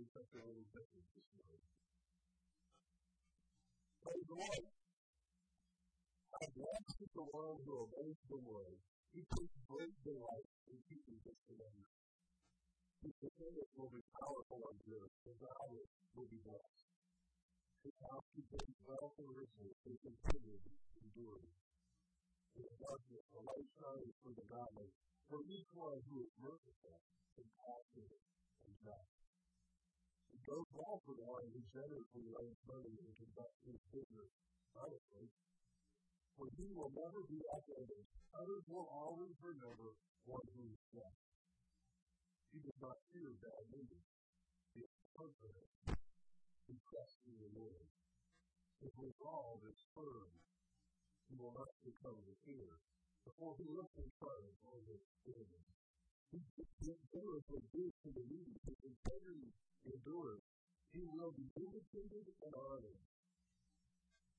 doing such a little different this morning. Praise the Lord. I blessed the one who obeys the word. He takes great delight in keeping his commandments. His will be powerful on the earth. His hours will be blessed. His house contains wealth and riches and continued enduring. In the darkness, a light shines for the godly, for each one who is merciful, compassionate, and just. Goes well for the one who generously lays money and conducts his business honestly. For he will never be like others. Will always remember one who is just. He does not fear bad news. He is confident. He trusts in the Lord. His resolve is firm. He will not succumb to fear. Before he looks in front on his enemies. He generously gives to the needy. His integrity endures. He will be vindicated and honored.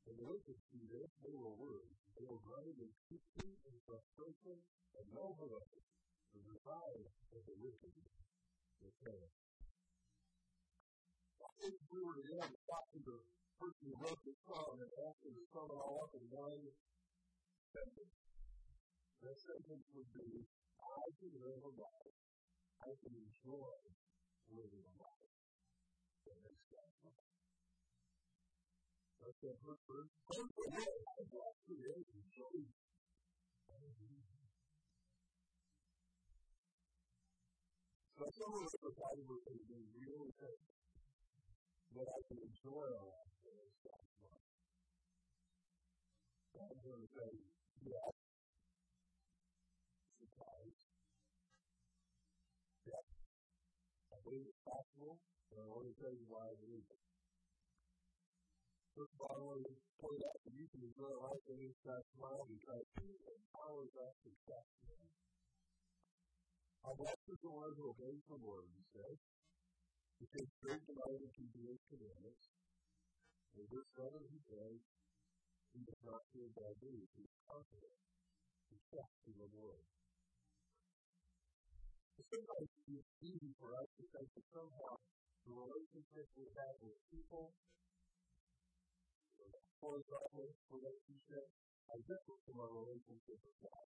And the wicked see this, they will worry. They will grind in secrecy and frustration and no hope. The desire of the wicked will perish. If we were to get talk to the person who wrote this song and ask him to sum it all up in one sentence, that sentence would be, I can live a life. I can enjoy living a life. That's the first verse. First of all, I brought creation. So so some of the Bible is being really good. That I can enjoy all that is God's love. I'm going to say, yes. I believe it's possible. And I want to tell you why it. First of all, I want to point out that you can enjoy life in this God's smile because He empowers us to trust Him. Our blessed is the one who obeys the word, he says. He takes great delight in keeping his commandments. In verse 7, he says, He does not fear bad news. He is confident. He trusts in the Lord. Sometimes it's easy for us that somehow the relationship we have with people, horizontal relationship, are different from our relationship with God.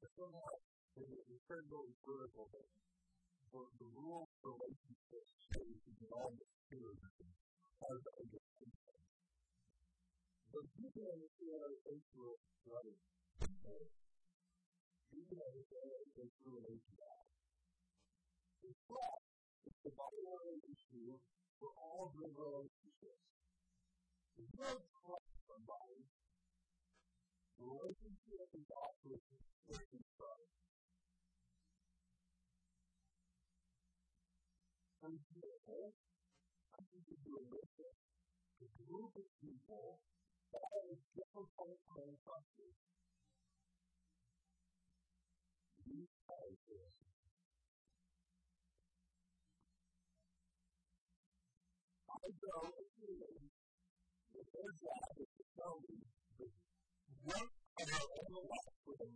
But somehow, incredibly vertical that for the rules of relationships change all the spirit hard to understand. But you can understand our faith through brothers. You can understand our faith through It's the bottom issue for all good relationships. You don't trust somebody, the relationship is often breaking trust. For example, I think you look at a group of people That is difficult manufacturing. These characters I go that their job is to tell of our everlasting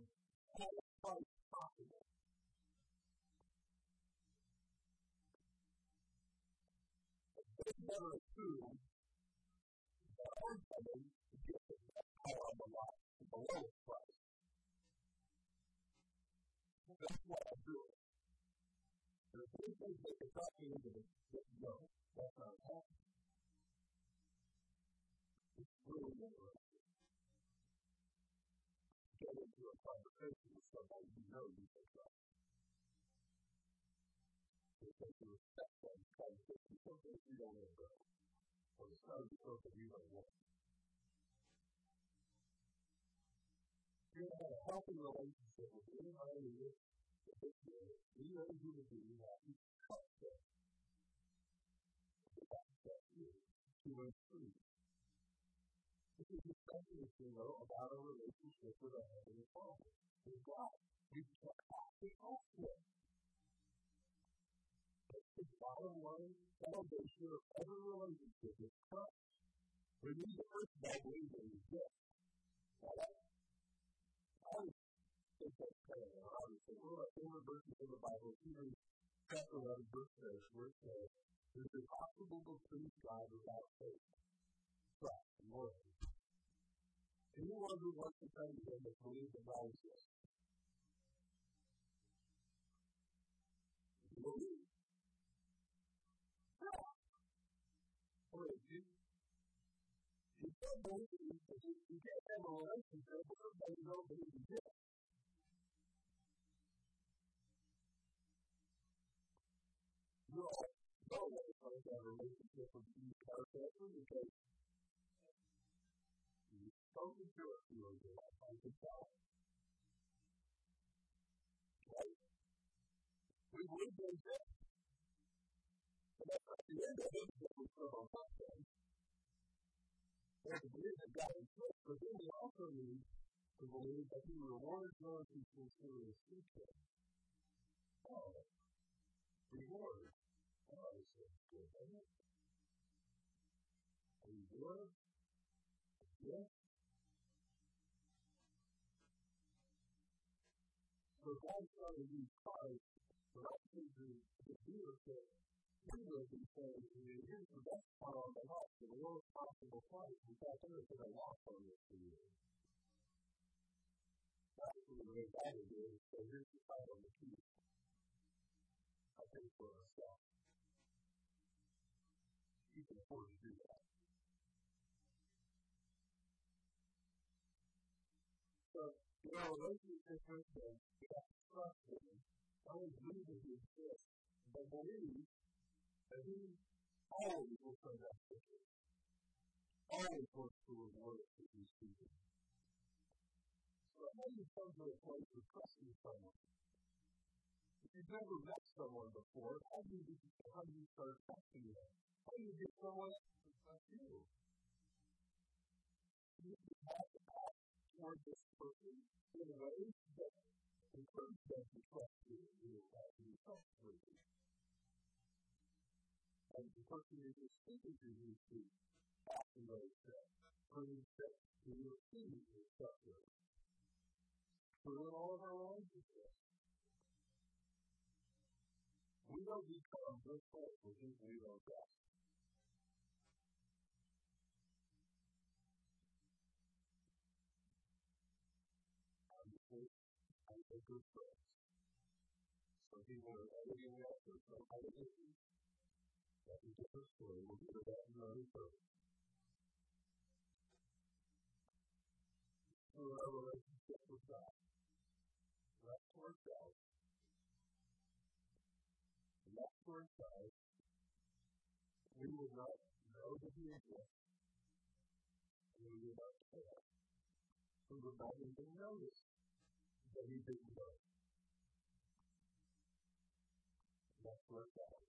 highest price possible. They never assume that our coming to get the power of the lot at the lowest price. That's what I'm doing. And if they think they can talk me into this, no, that's not happening. It's really interesting. Get into a conversation with somebody you know you can trust. Because you respect them, conversation something you don't want to go. Or it's not something you don't want. You have a healthy relationship with anybody in this we know who to be, we have to trust them. Two and. This is the second thing, though, about our relationship with our Heavenly Father. With God. We to trust Him. That's the bottom line foundation of every relationship is trust. Need to first by believing this. Now, I would think that's kind of obviously one of my favorite verses in the Bible, Hebrews chapter 11, verse 6, where it says, It is impossible to please God without faith. Trust and loyalty. Anyone who wants to come to Him must believe that God exists. Believe. Or if you, can't believe, you can't have a relationship with somebody you don't believe exists. you all know that a relationship with these characters because you've to it through good I can tell. Right? We would be dead. But that's the end of it that we top of it. There's a belief that God exists, but then we also need to believe that He rewards those who sincerely seek Him. Oh, reward. Are you good? Yes? So God's trying to use Christ for us to do the leadership. We will here's the best part on the house, the lowest possible price. In fact, to put a lock on this for you. That's the way God is doing. So here's the title of the key. I think for ourselves you can afford to do that. So, you know, those are the things have to trust in. That He exists, but believe that He always will come back to you. Always wants to reward us if you see. So, how do you come to a place of trusting someone? You've never met someone before, how do you, how do you start trusting them? How do you get someone to trust you? You have to act toward this person in ways that encourage them to trust you. You have to be trustworthy. And the person you're speaking to needs to act in those steps. Prove that you receive is trustworthy. True in all of our relationships. We don't become friends with people we don't trust. a good friends. Some people are editing out their self-identity. That's a different story. We'll get to that in another service. Through our relationship with God, left to ourselves, to ourselves, we will not know that He exists, and we will not care. We will not even notice that he didn't know. That's where it's at.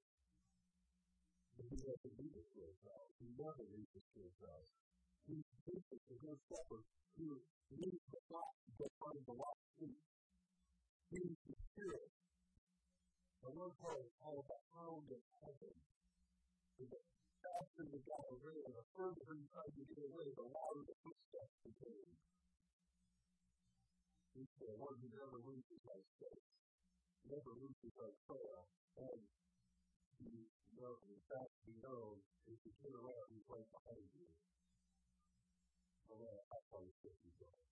But he has to do this for himself. He never leaves this for himself. He's bishop, the good shepherd, who leads the flock to find the lost sheep. He is the spirit. The Lord calls all the hound of heaven. The faster the guy away, the further he tried to get away, the louder the footsteps became. He said, one who never loses my faith, never loses my prayer, and he knows, in fact, he knows, if you turn around, he's right behind you. I want to act on the fifty going.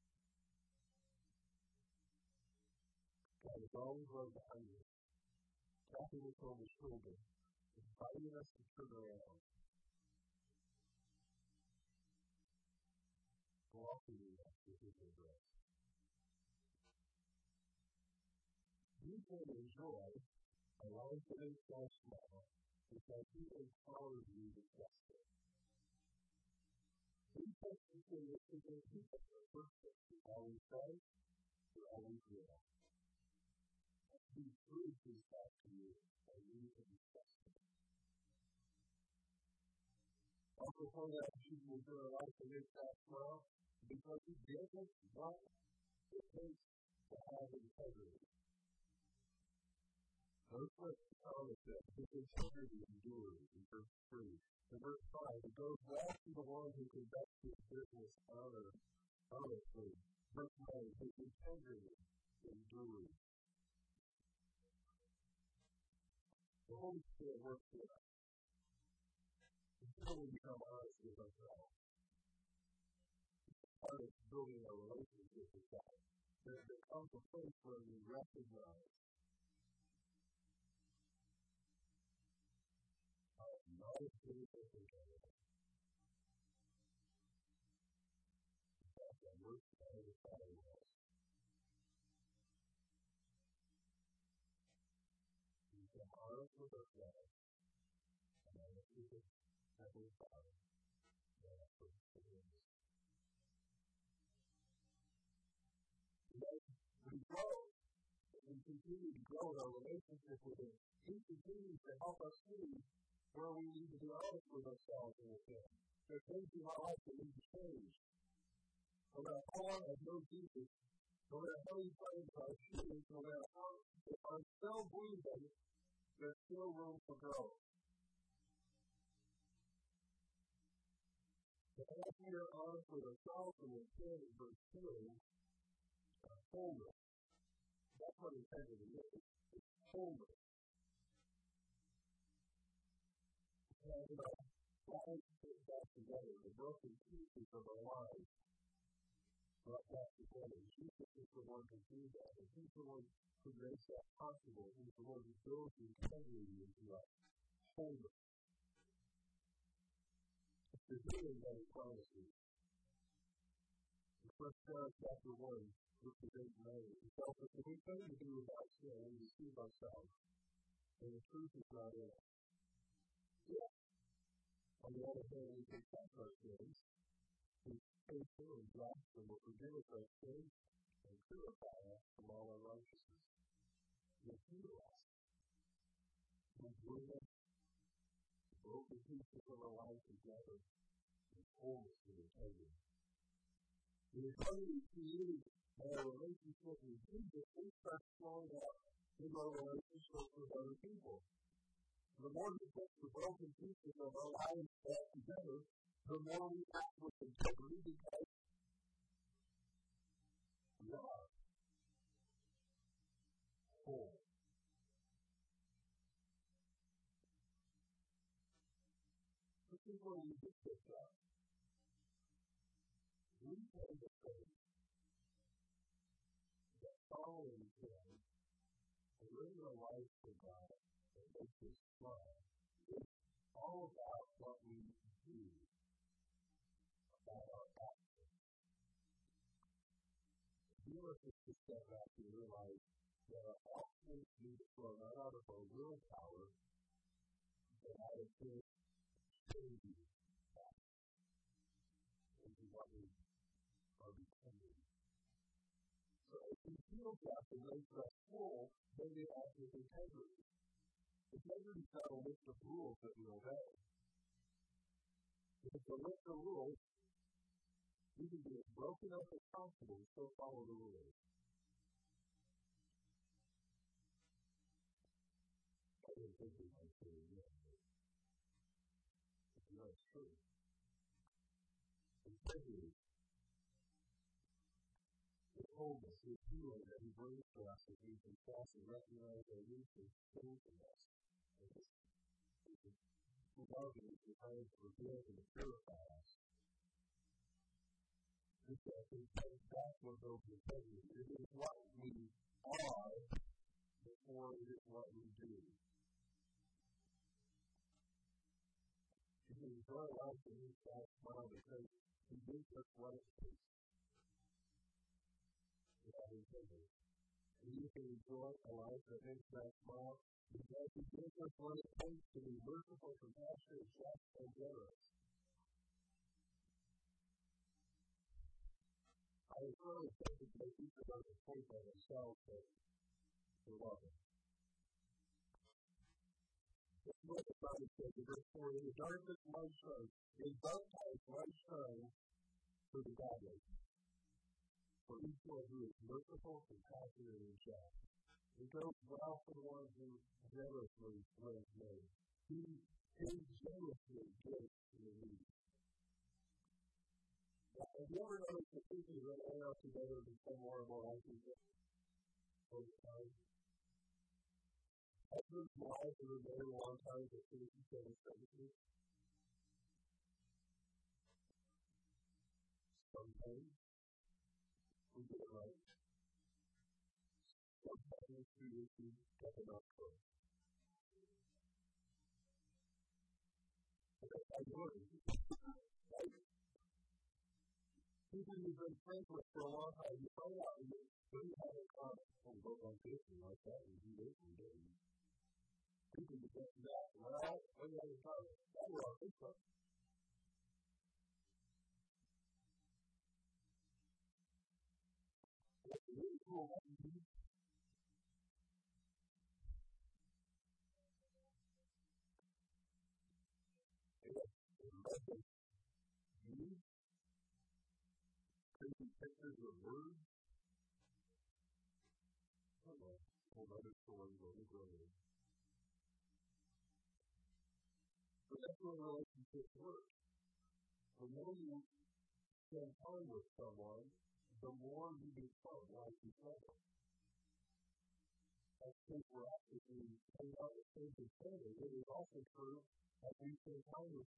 God is always right behind you, tapping us on the shoulder, inviting us to turn around. Welcoming us to his embrace. You can enjoy a life that is so small because he empowers you to trust him. He puts you in this of the person who always does, who always will. He proves himself to you, you can trust him. Also, for that, Jesus will do a life to make that smile because he us what it takes to have integrity. Verse 6, Thomas said, His integrity endures in verse 3. In verse 5, it goes well to the one who conducts his business honor, honestly. Verse 9, his integrity endures. The Holy Spirit works with us. Until we become honest with ourselves. Part of building a relationship with God. There comes a place where we recognize always believe that they can. That's the worst part of the Father was. Can honest with ourselves and the Heavenly Father and for forgiveness. We grow we continue to grow in our relationship with Him, He continues to help us see where we need to be honest with ourselves and with Him. There are things in our life that need to change. No matter how long I've known Jesus, no matter how many times I've seen no matter how, if I'm there's still room for growth. If we are honest with ourselves and uh, with Him in verse 2, wholeness. That's what integrity is. It's wholeness. talk about trying to put back together the broken pieces of our lives brought back together. Jesus is the one who do that, and He's the one who makes that possible. He's the one who builds the integrity into us. Wholeness. It's the healing that He promises. In 1 John chapter 1, verses 8 and 9, He tells us if we claim to be without sin, we deceive ourselves, and the truth is not in us. On the other hand, we confess our sins. He's faithful and just and will forgive us our sins and purify us from all unrighteousness. He'll heal us. He'll bring us broken pieces of our life together in wholeness and integrity. The integrity created by our relationship with Jesus, we start flowing out in our relationship with other people the more we put the broken pieces of our lives back together, the more we act with integrity because we are whole. This is where we get this up. We tend to think that following Him living a life for God makes us fun. It's all about what we do, You want us to step back and realize that our actions need to flow not out of our willpower, but out of His changing us into what we are becoming. So if we feel that the makes us full, then we act with integrity. Integrity is not a list of rules that we obey. If it's a list of rules, can be as broken up as possible and still follow the rules. I didn't think we might say it yet, but it's true. Integrity. Wholeness, the healing that He brings to us as we confess and recognize our weakness, strengthen us. His love is designed to reveal and purify us. This is that's what those integrity. It is what we are before it is what we do. Can enjoy life in this God's smile because He gives us what it takes. Without. And you can enjoy a life that makes God smile because He gives us what it takes to be merciful, compassionate, just, and generous. Was really tempted to each of us think of ourselves that we love. This is what the Bible says in verse 4 In the darkness light shines, in dark times light shines for the godly. For each one who is merciful, compassionate, and just. It goes well for the one who generously lends money. He, he generously gives to the needy. Have you ever noticed that people that hang out together become more and more like each other over time? Husbands and wives have been married a long time to finish each other's sentences. Sometimes we get it right sometimes we receive enough for. Learned, right? People you've been friends with for a long time, you find out you really have a common. Oh, we both like this, we like that, we do this, we do that. People you don't know, well, you have in common? Oh, we're on Facebook. What's pictures words. I don't know. Hold other stories on the grave. But that's where relationships work. The more you spend time with someone, the more you become like each other. I think we're actually hang out with things together. It is also true that we spend time with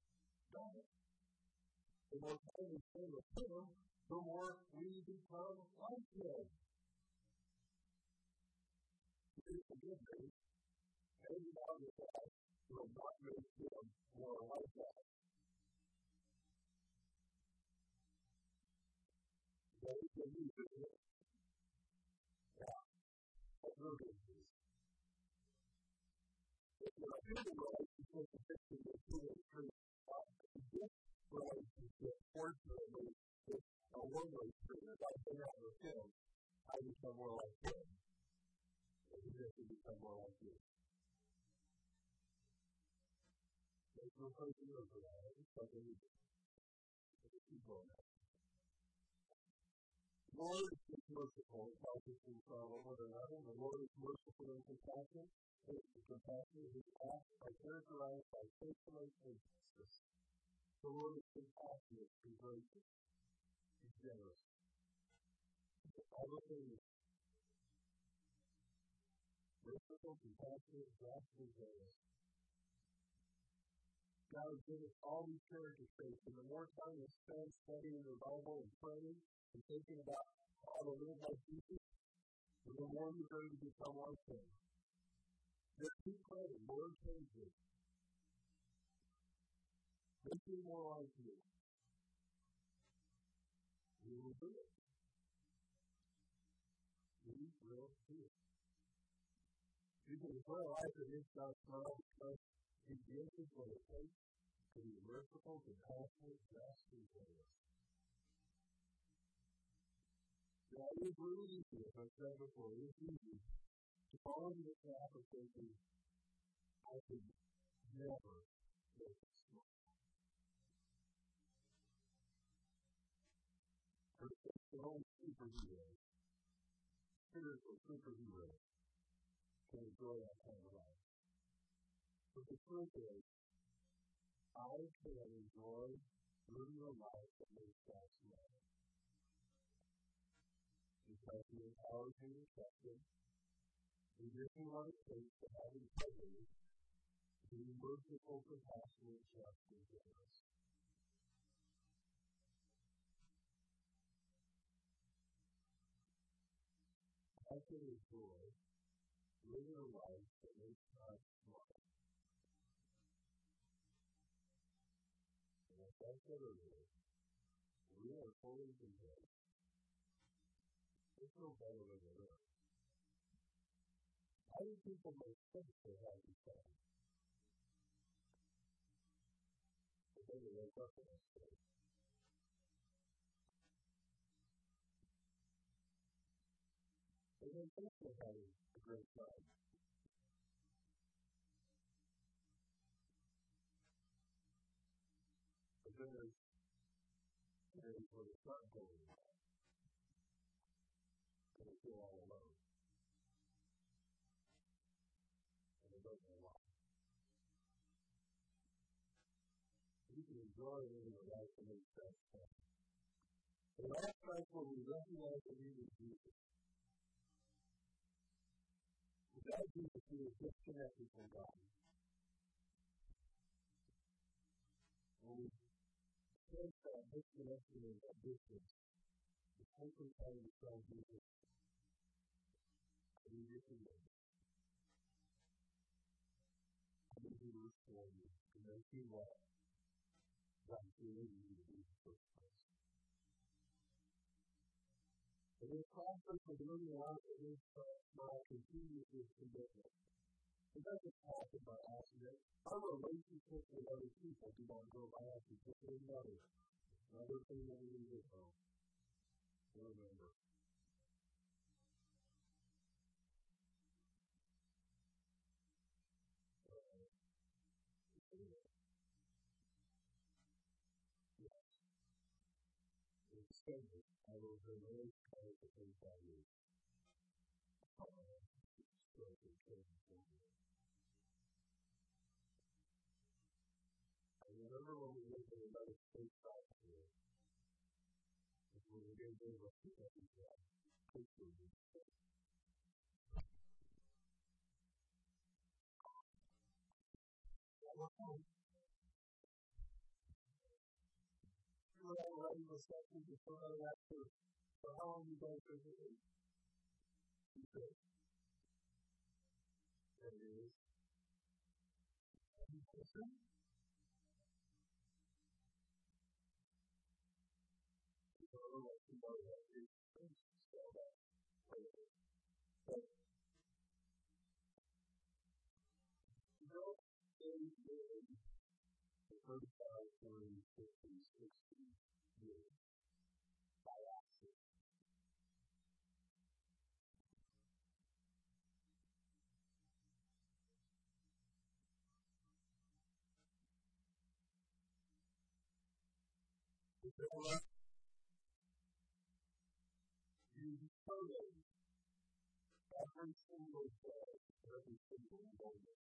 God. The more time we spend with Him, the more we become like Him. The good news. Out with God will not Him more like us. That is the? Yeah. That's real news. If a human relationship, the picture is or three. This relationship, fortunately, is a one-way street. If I hang out with him, I become more like him. And he to become more like you. There's no place to go for that. It's like anything. Let's keep going now. Lord is merciful and help us in sorrow one. The Lord is merciful and compassionate. His compassion, his acts are characterized by faithfulness and justice. The Lord is compassionate and gracious generous. All the things merciful, compassionate, just, generous. God has given us all these character traits, and the more time we spend studying the Bible and praying and thinking about how to live like Jesus, the more you're going to become like Him. Just keep praying, Lord, change me more like you we will do it. We will do it. Can enjoy life in this God's love He gives us what it takes to be merciful, compassionate, just, and generous. Now, really easy, as I said before, it is easy to fall into the trap of thinking, I could never make superheroes, spiritual superheroes, can enjoy that kind of life. But the truth is, I can enjoy living a life that makes God smile. Because He empowers me to trust Him, He gives me what it takes to have integrity, to be merciful, compassionate, just, and generous. I can enjoy living a life that makes God smile. And as I said earlier, we are fully convinced. There's no better way to live. How do people make sense of time? But then they wake up next day. And then think of having a great time. But then there's days where it's not going well. And they feel all alone. And they don't know why. You can enjoy living a life that makes sense. But last night when we recognize the need of Jesus, without Jesus, we are disconnected from God. When we sense that disconnection and that distance, simply time to tell Jesus, we disconnect. I need you to restore me to make you what God created you to be first in process of living out of this smile uh, continues this commitment. It doesn't happen by accident. Our relationship with other people do not go by accident. It's another, another thing that we need to know. Remember. Extended, I will remain close to things I. I remember when we lived in another state back here, when we gave over a few pictures and stuff. You were writing the sections before I left for, for how long you guys visited? You said, there it is. Listen. You know, like you know that to spell that. But, know, they live the 35, 40, 50, 60 years by accident. If they were you determine every single day, every single moment,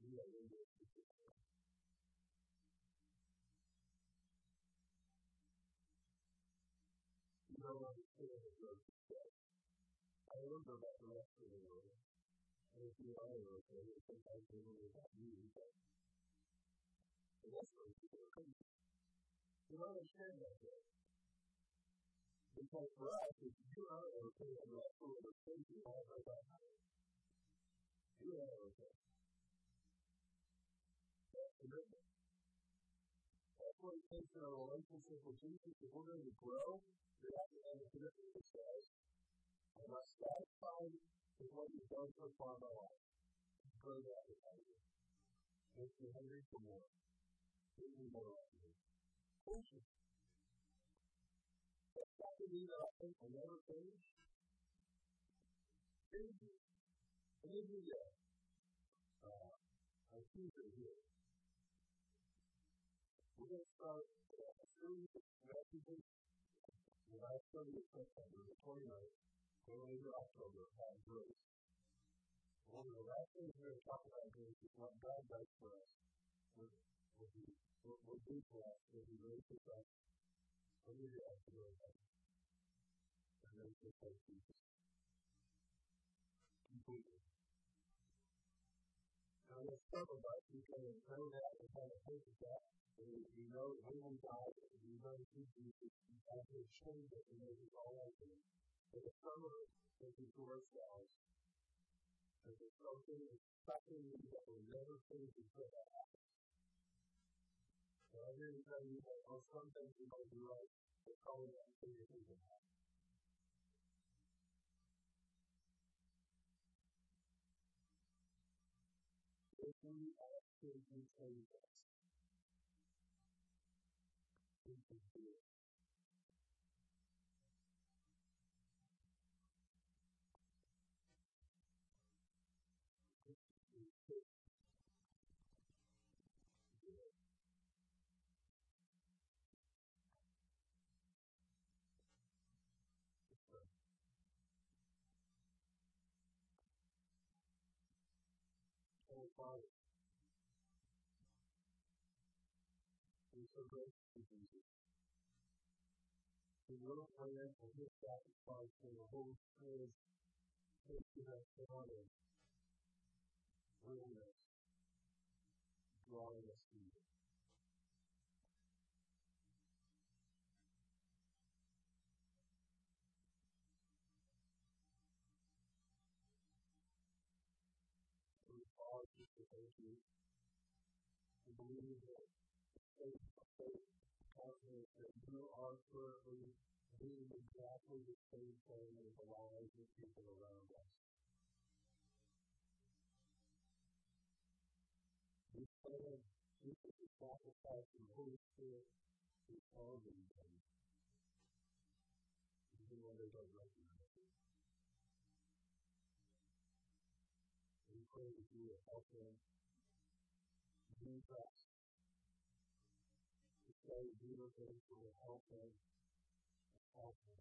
you are in this don't understand. I about the rest of the world. And if you are okay, sometimes they don't about you, but the rest of the people You don't understand that yet. Because for us, if you are okay world you. You are okay. That's commitment. That's what it takes in our relationship with Jesus. If we're going to grow, we have to have a commitment says, I'm not with what you've done so far in my life. That you. Makes me hungry for more. Give me more of you. Patient. That's not mean that I think I'll never finish. Maybe. Maybe, yeah. Uh, I see it here. We're going to start a series of messages The last Sunday of September, the 29th, going into October, have grace. Of the last things we're going to talk about grace is what God does for us. What, what, he, what, what do for us when He raises us the dead to go ahead. And raises us like Jesus. Completely. Now, there's some of us who can know that and kind of think of that. And we know that when we die, we know that Jesus to change it and make it all open. But the of us thinking to ourselves, that there's something expecting me that will never change until that happens. So I'm here to tell you that on some things we might be right, but probably not until you're thinking that. If we ask Him to change us, He Father, The little plan for His sacrifice for the Holy Spirit taking us down and bringing us, drawing us to you. To thank you. We believe that faith, confidence that you are currently doing exactly the same thing in the lives of people around us. We stand, Jesus is sacrifice and the Holy Spirit is all that He. Even when they don't recognize it. We pray that you will help them use us to beautiful things that will help and help them.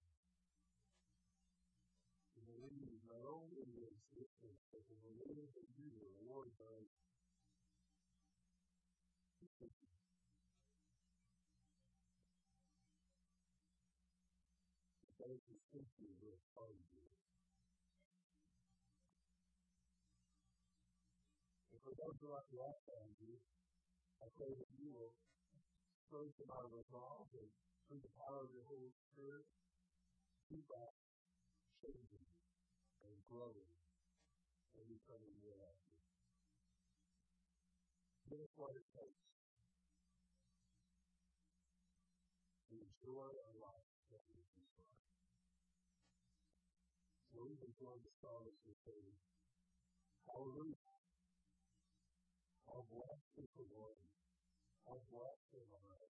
We believe not only in your existence, but we believe that you, the Lord, are those who seek you will you. And for those who have lost you, I pray that you will strengthen our resolve and through the power of your Holy Spirit, keep us changing and growing and becoming more like. Give us what it takes to enjoy our life that we desire. So we can join the psalmist and say, Hallelujah. How blessed is the Lord. How blessed am I